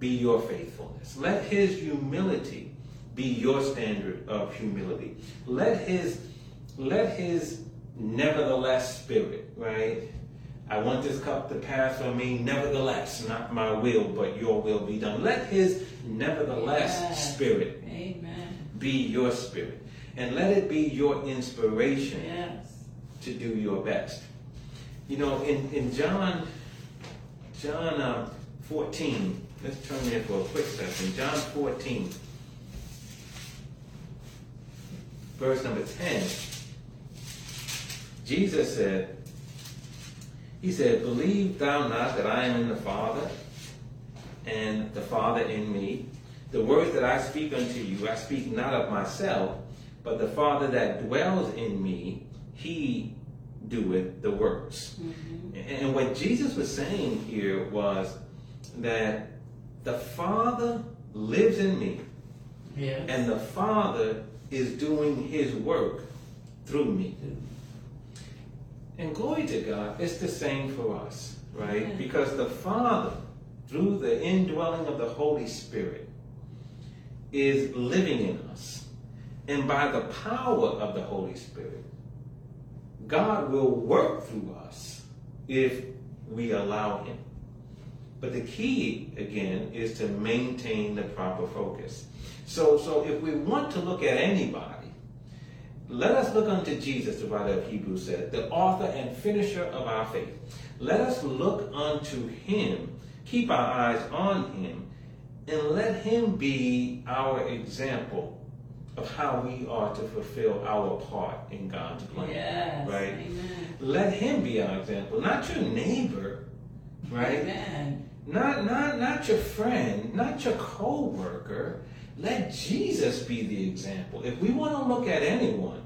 A: be your faithfulness. Let his humility be your standard of humility. Let his let his nevertheless spirit, right? I want this cup to pass from me, nevertheless, not my will, but your will be done. Let his nevertheless spirit
B: Amen.
A: be your spirit. And let it be your inspiration
B: Yes.
A: to do your best. You know, in, in John, John uh, 14, let's turn there for a quick second. John 14, verse number 10, Jesus said, He said, Believe thou not that I am in the Father? and the Father in me. The words that I speak unto you, I speak not of myself, but the Father that dwells in me, he doeth the works.
B: Mm-hmm.
A: And what Jesus was saying here was that the Father lives in me,
B: Yes.
A: and the Father is doing his work through me. And glory to God, it's the same for us, right?
B: Yeah.
A: Because the Father, through the indwelling of the Holy Spirit, is living in us. And by the power of the Holy Spirit, God will work through us if we allow Him. But the key, again, is to maintain the proper focus. So, so if we want to look at anybody, let us look unto Jesus, the writer of Hebrews said, the author and finisher of our faith. Let us look unto him, keep our eyes on him, and let him be our example of how we are to fulfill our part in God's plan.
B: Yes.
A: Right?
B: Amen.
A: Let him be our example, not your neighbor, right?
B: Amen.
A: Not not not your friend, not your co-worker. Let Jesus be the example. If we want to look at anyone,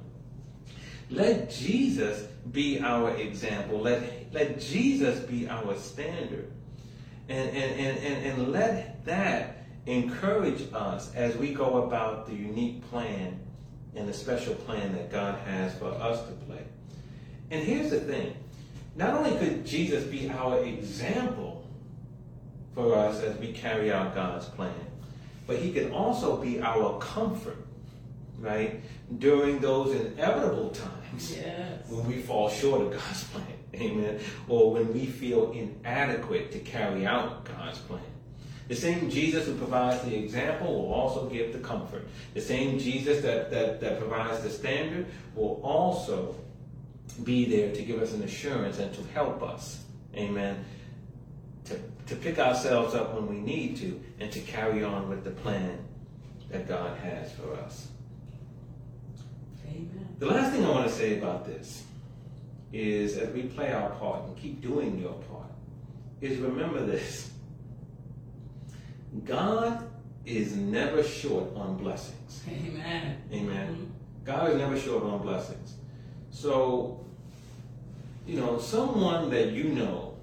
A: let Jesus be our example. Let let Jesus be our standard. And and, and, and, and let that encourage us as we go about the unique plan and the special plan that God has for us to play. And here's the thing. Not only could Jesus be our example, for us as we carry out God's plan. But he can also be our comfort, right? During those inevitable times
B: Yes.
A: when we fall short of God's plan, amen, or when we feel inadequate to carry out God's plan. The same Jesus who provides the example will also give the comfort. The same Jesus that, that, that provides the standard will also be there to give us an assurance and to help us, amen, to, to pick ourselves up when we need to and to carry on with the plan that God has for us.
B: Amen.
A: The last thing I want to say about this is as we play our part and keep doing your part, is remember this. God is never short on blessings.
B: Amen.
A: Amen. Mm-hmm. God is never short on blessings. So, you know, someone that you know,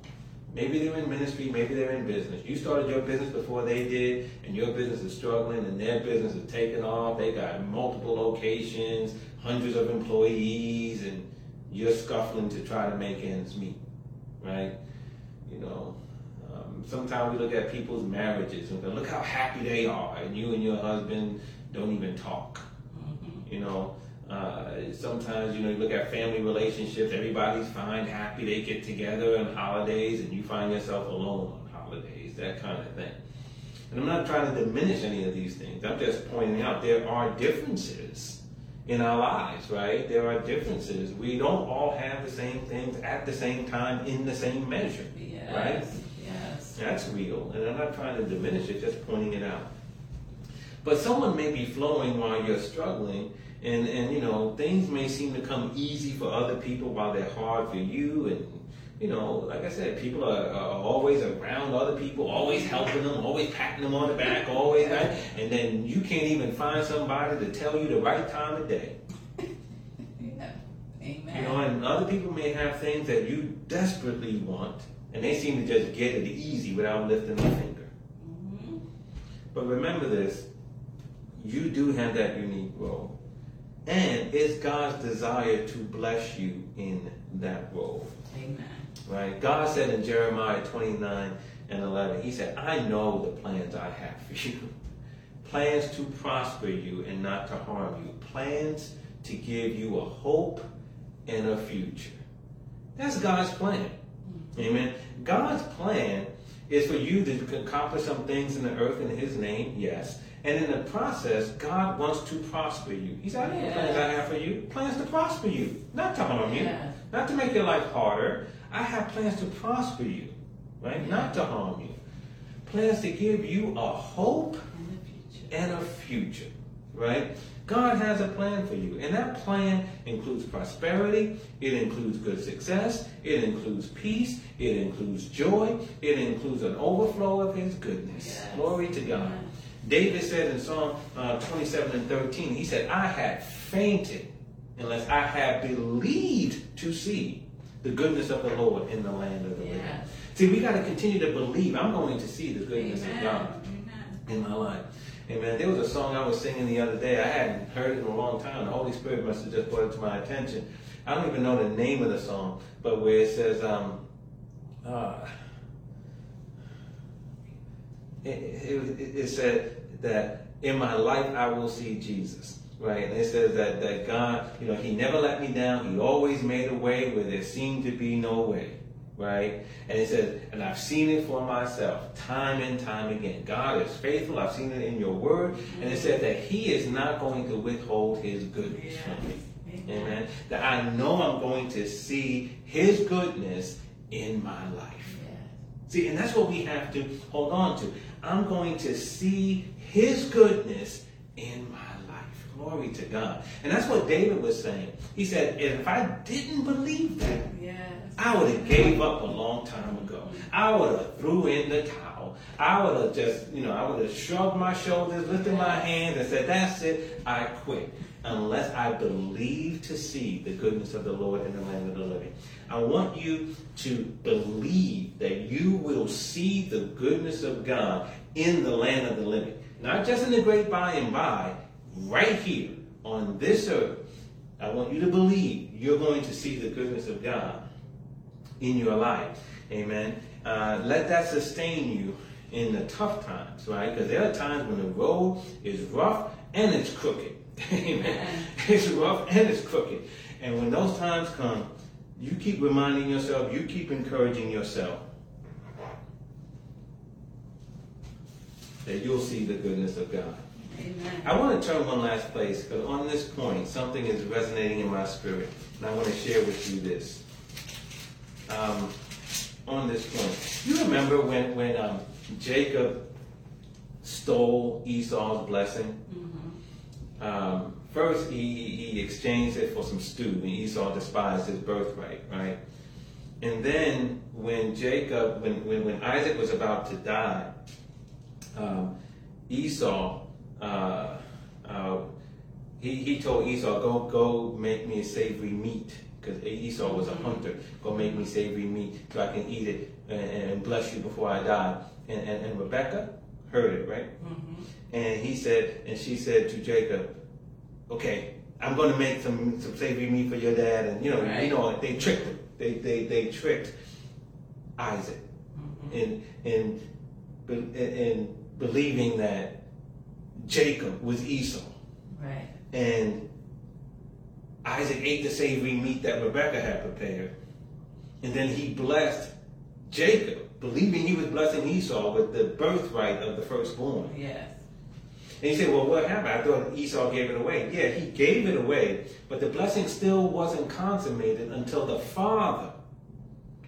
A: maybe they're in ministry, maybe they're in business. You started your business before they did, and your business is struggling, and their business is taking off. They got multiple locations, hundreds of employees, and you're scuffling to try to make ends meet, right? You know, um, sometimes we look at people's marriages and go, look how happy they are, and you and your husband don't even talk. You know, uh, sometimes you know you look at family relationships. Everybody's fine, happy. They get together on holidays, and you find yourself alone on holidays. That kind of thing. And I'm not trying to diminish any of these things. I'm just pointing out there are differences in our lives, right? There are differences. We don't all have the same things at the same time in the same measure,
B: Yes.
A: right?
B: Yes.
A: That's real, and I'm not trying to diminish it, just pointing it out. But someone may be flowing while you're struggling, and, and you know, things may seem to come easy for other people while they're hard for you. And, you know, like I said, people are, are always around other people, always helping them, always patting them on the back, always that. And then you can't even find somebody to tell you the right time of day.
B: Yeah. Amen.
A: You know, and other people may have things that you desperately want, and they seem to just get it easy without lifting a finger.
B: Mhm.
A: But remember this you do have that unique role. And it's God's desire to bless you in that role.
B: Amen.
A: Right? God said in Jeremiah 29 and 11, He said, I know the plans I have for you. Plans to prosper you and not to harm you. Plans to give you a hope and a future. That's God's plan. Mm-hmm. Amen. God's plan is for you to accomplish some things in the earth in His name, yes. And in the process, God wants to prosper you. He said, I know plans I have for you. Plans to prosper you, not to harm you, not to make your life harder. I have plans to prosper you, right? Not to harm you. Plans to give you a hope
B: In the future.
A: and a future. right? God has a plan for you, and that plan includes prosperity, it includes good success, it includes peace, it includes joy, it includes an overflow of His goodness.
B: Yes.
A: Glory to God. David said in Psalm uh, 27 and 13, he said, I had fainted unless I had believed to see the goodness of the Lord in the land of the living. See, we got to continue to believe. I'm going to see the goodness
B: Amen.
A: of God
B: Amen.
A: in my life. Amen. There was a song I was singing the other day. I hadn't heard it in a long time. The Holy Spirit must have just brought it to my attention. I don't even know the name of the song, but where it says, um, uh, it, it, it, said that in my life I will see Jesus. Right, and it says that, that God, you know, He never let me down. He always made a way where there seemed to be no way right? And it says, and I've seen it for myself time and time again. God is faithful. I've seen it in your word. And it said that he is not going to withhold his goodness from me.
B: Amen.
A: That I know I'm going to see his goodness in my life. See, and that's what we have to hold on to. I'm going to see his goodness in my life. Glory to God. And that's what David was saying. He said, if I didn't believe that,
B: Yes.
A: I would have gave up a long time ago. I would have threw in the towel. I would have just, you know, I would have shrugged my shoulders, lifted my hands, and said, "That's it, I quit." Unless I believe to see the goodness of the Lord in the land of the living. I want you to believe that you will see the goodness of God in the land of the living. Not just in the great by and by, right here on this earth. I want you to believe you're going to see the goodness of God in your life. Amen. Uh, let that sustain you in the tough times, right? Because there are times when the road is rough and it's crooked. Amen. It's rough and it's crooked. And when those times come, you keep reminding yourself, you keep encouraging yourself that you'll see the goodness of God.
B: Amen.
A: I want to turn one last place because on this point, something is resonating in my spirit. And I want to share with you this. Um, on this point, you remember when, when um, Jacob stole Esau's blessing?
B: Mhm.
A: Um, first, he, he exchanged it for some stew, and Esau despised his birthright, right? And then, when Jacob, when, when, when Isaac was about to die, um, Esau, uh, uh, he, he told Esau, go, go make me a savory meat. Because Esau was a hunter. Go make me savory meat so I can eat it and, and bless you before I die. And, and, and Rebecca heard it, right?
B: Mhm.
A: And he said, and she said to Jacob, "Okay, I'm going to make some some savory meat for your dad." And you know,
B: Right.
A: you know, they tricked him. They they they tricked Isaac
B: Mhm.
A: in in in, in believing that Jacob was Esau,
B: Right.
A: and Isaac ate the savory meat that Rebecca had prepared, and then he blessed Jacob, believing he was blessing Esau with the birthright of the firstborn.
B: Yes.
A: And you say, well, what happened? I thought Esau gave it away. Yeah, he gave it away, but the blessing still wasn't consummated until the father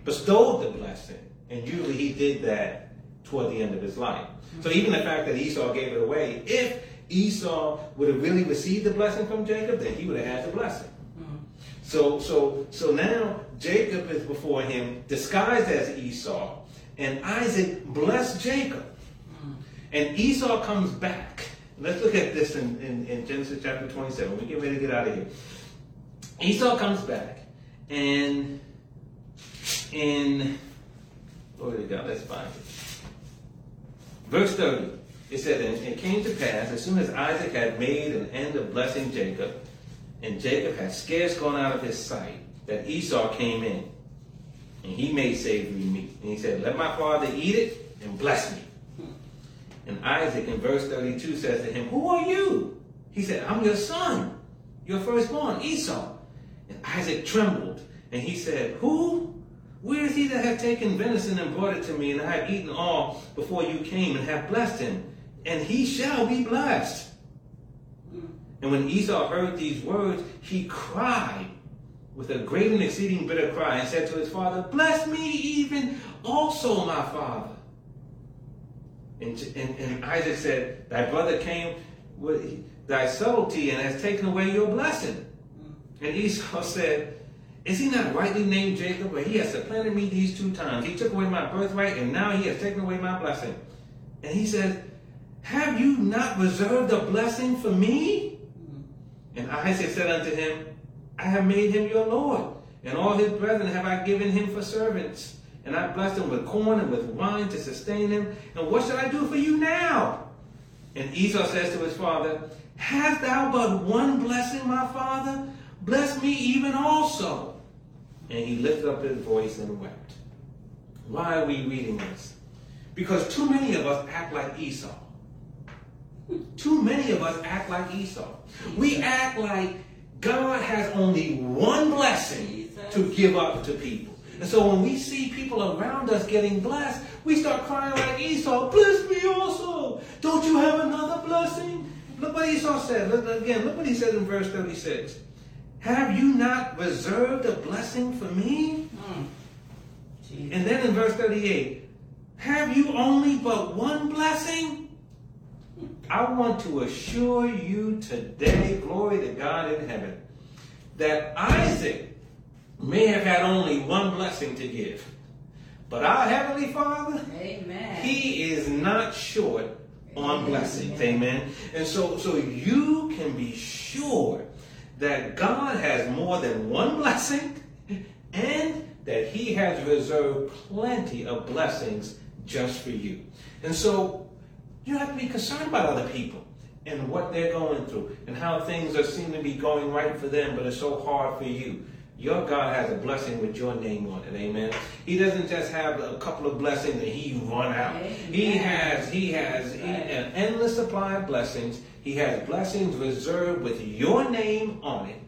A: bestowed the blessing. And usually he did that toward the end of his life. So even the fact that Esau gave it away, if Esau would have really received the blessing from Jacob, then he would have had the blessing.
B: Mm.
A: So so so now Jacob is before him, disguised as Esau, and Isaac blessed Jacob.
B: Mm.
A: And Esau comes back. Let's look at this in, in, in Genesis chapter 27. We get ready to get out of here. Esau comes back, and in glory to God, let's find it. Verse 30, it said, And it came to pass, as soon as Isaac had made an end of blessing Jacob, and Jacob had scarce gone out of his sight, that Esau came in, and he made savory meat. And he said, Let my father eat it and bless me. And Isaac in verse 32 says to him, Who are you? He said, I'm your son, your firstborn, Esau. And Isaac trembled, and he said, Who? Where is he that hath taken venison and brought it to me, and I have eaten all before you came, and have blessed him? And he shall be blessed. And when Esau heard these words, he cried with a great and exceeding bitter cry, and said to his father, Bless me even also, my father. And, and, and Isaac said, Thy brother came with thy subtlety and has taken away your blessing. Mm. And Esau said, Is he not rightly named Jacob? But he has supplanted me these two times. He took away my birthright, and now he has taken away my blessing. And he said, Have you not reserved a blessing for me? Mm. And Isaac said unto him, I have made him your Lord, and all his brethren have I given him for servants. And I blessed him with corn and with wine to sustain him. And what shall I do for you now? And Esau says to his father, Hast thou but one blessing, my father? Bless me even also. And he lifted up his voice and wept. Why are we reading this? Because too many of us act like Esau. Too many of us act like Esau. We act like God has only one blessing to give up to people. And so when we see people around us getting blessed, we start crying like Esau, bless me also. Don't you have another blessing? Look what Esau said. Look, again, look what he said in verse 36. Have you not reserved a blessing for me?
B: Mm.
A: And then in verse 38, have you only but one blessing? I want to assure you today, glory to God in heaven, that Isaac may have had only one blessing to give. But our Heavenly Father,
B: Amen.
A: He is not short on blessings. Amen. And so, so you can be sure that God has more than one blessing and that He has reserved plenty of blessings just for you. And so you have to be concerned about other people and what they're going through and how things are seem to be going right for them, but it's so hard for you. Your God has a blessing with your name on it, amen. He doesn't just have a couple of blessings and he run out.
B: Amen.
A: He has he has
B: Right.
A: an endless supply of blessings. He has blessings reserved with your name on it.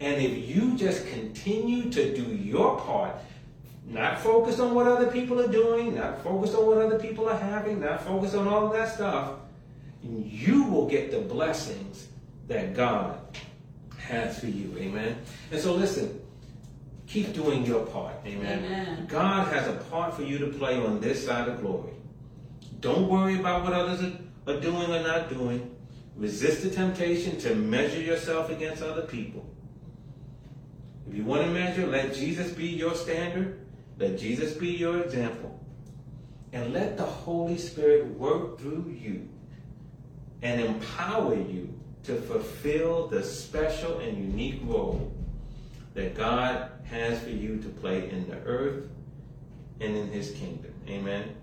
A: And if you just continue to do your part, not focused on what other people are doing, not focused on what other people are having, not focused on all of that stuff, you will get the blessings that God has for you. Amen. And so listen, keep doing your part. Amen.
B: Amen.
A: God has a part for you to play on this side of glory. Don't worry about what others are, are doing or not doing. Resist the temptation to measure yourself against other people. If you want to measure, let Jesus be your standard. Let Jesus be your example. And let the Holy Spirit work through you and empower you to fulfill the special and unique role that God has for you to play in the earth and in his kingdom. Amen.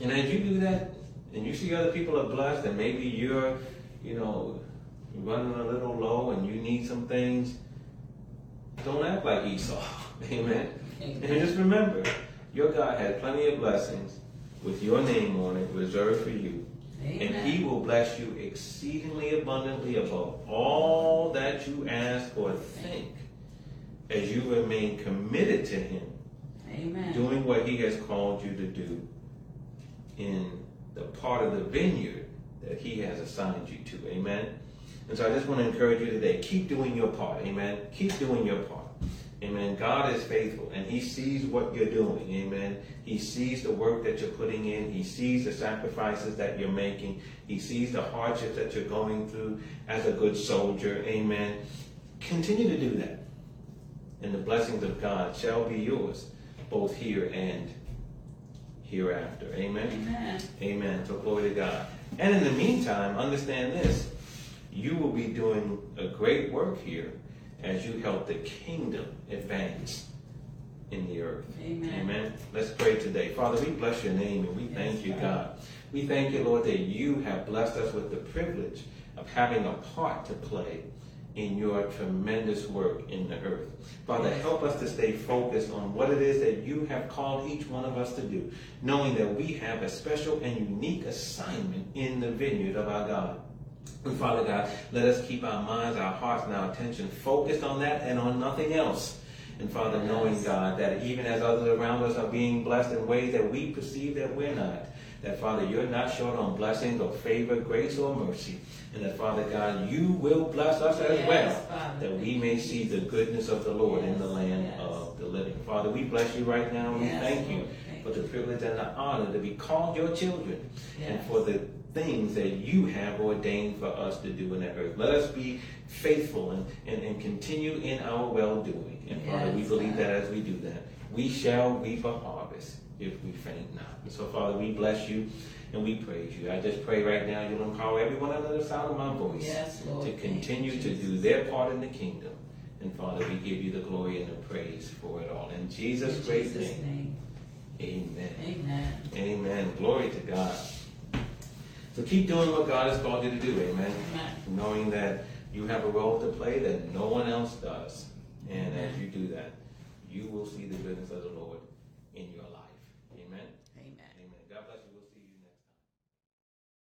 A: And as you do that, and you see other people are blessed, and maybe you're, you know, running a little low and you need some things, don't act like Esau. Amen. And just remember, your God has plenty of blessings with your name on it reserved for you. And he will bless you exceedingly abundantly above all that you ask or think as you remain committed to him,
B: Amen.
A: doing what he has called you to do in the part of the vineyard that he has assigned you to. Amen. And so I just want to encourage you today keep doing your part. Amen. Keep doing your part. Amen. God is faithful and He sees what you're doing. Amen. He sees the work that you're putting in. He sees the sacrifices that you're making. He sees the hardships that you're going through as a good soldier. Amen. Continue to do that. And the blessings of God shall be yours, both here and hereafter. Amen.
B: Amen.
A: Amen. So glory to God. And in the meantime, understand this. You will be doing a great work here as you help the kingdom advance in the earth.
B: Amen.
A: Amen. Let's pray today. Father, we bless your name and we
B: Yes,
A: thank you,
B: God.
A: God. We thank you, Lord, that you have blessed us with the privilege of having a part to play in your tremendous work in the earth. Father, help us to stay focused on what it is that you have called each one of us to do, knowing that we have a special and unique assignment in the vineyard of our God. And Father God, let us keep our minds, our hearts, and our attention focused on that and on nothing else. And Father, knowing God that even as others around us are being blessed in ways that we perceive that we're not, that Father, you're not short on blessings or favor, grace or mercy. And that Father God, you will bless us as
B: Yes,
A: well,
B: Father.
A: that we may see the goodness of the Lord in the land
B: yes.
A: of the living. Father, we bless you right now and we
B: Yes,
A: thank you.
B: Thank
A: for the privilege and the honor to be called your children and for the things that you have ordained for us to do in the earth. Let us be faithful and, and, and continue in our well doing. And Father, we believe that as we do that, we shall reap a harvest if we faint not. And so, Father, we bless you and we praise you. I just pray right now you'll empower everyone under the sound of my voice
B: Yes,
A: to
B: Thank
A: continue to
B: Jesus.
A: do their part in the kingdom. And Father, we give you the glory and the praise for it all. In Jesus'
B: In
A: great
B: Jesus'
A: name,
B: name.
A: amen.
B: Amen.
A: Amen. Glory to God. So keep doing what God has called you to do, amen.
B: Amen.
A: Knowing that you have a role to play that no one else does. And as you do that, you will see the goodness of the Lord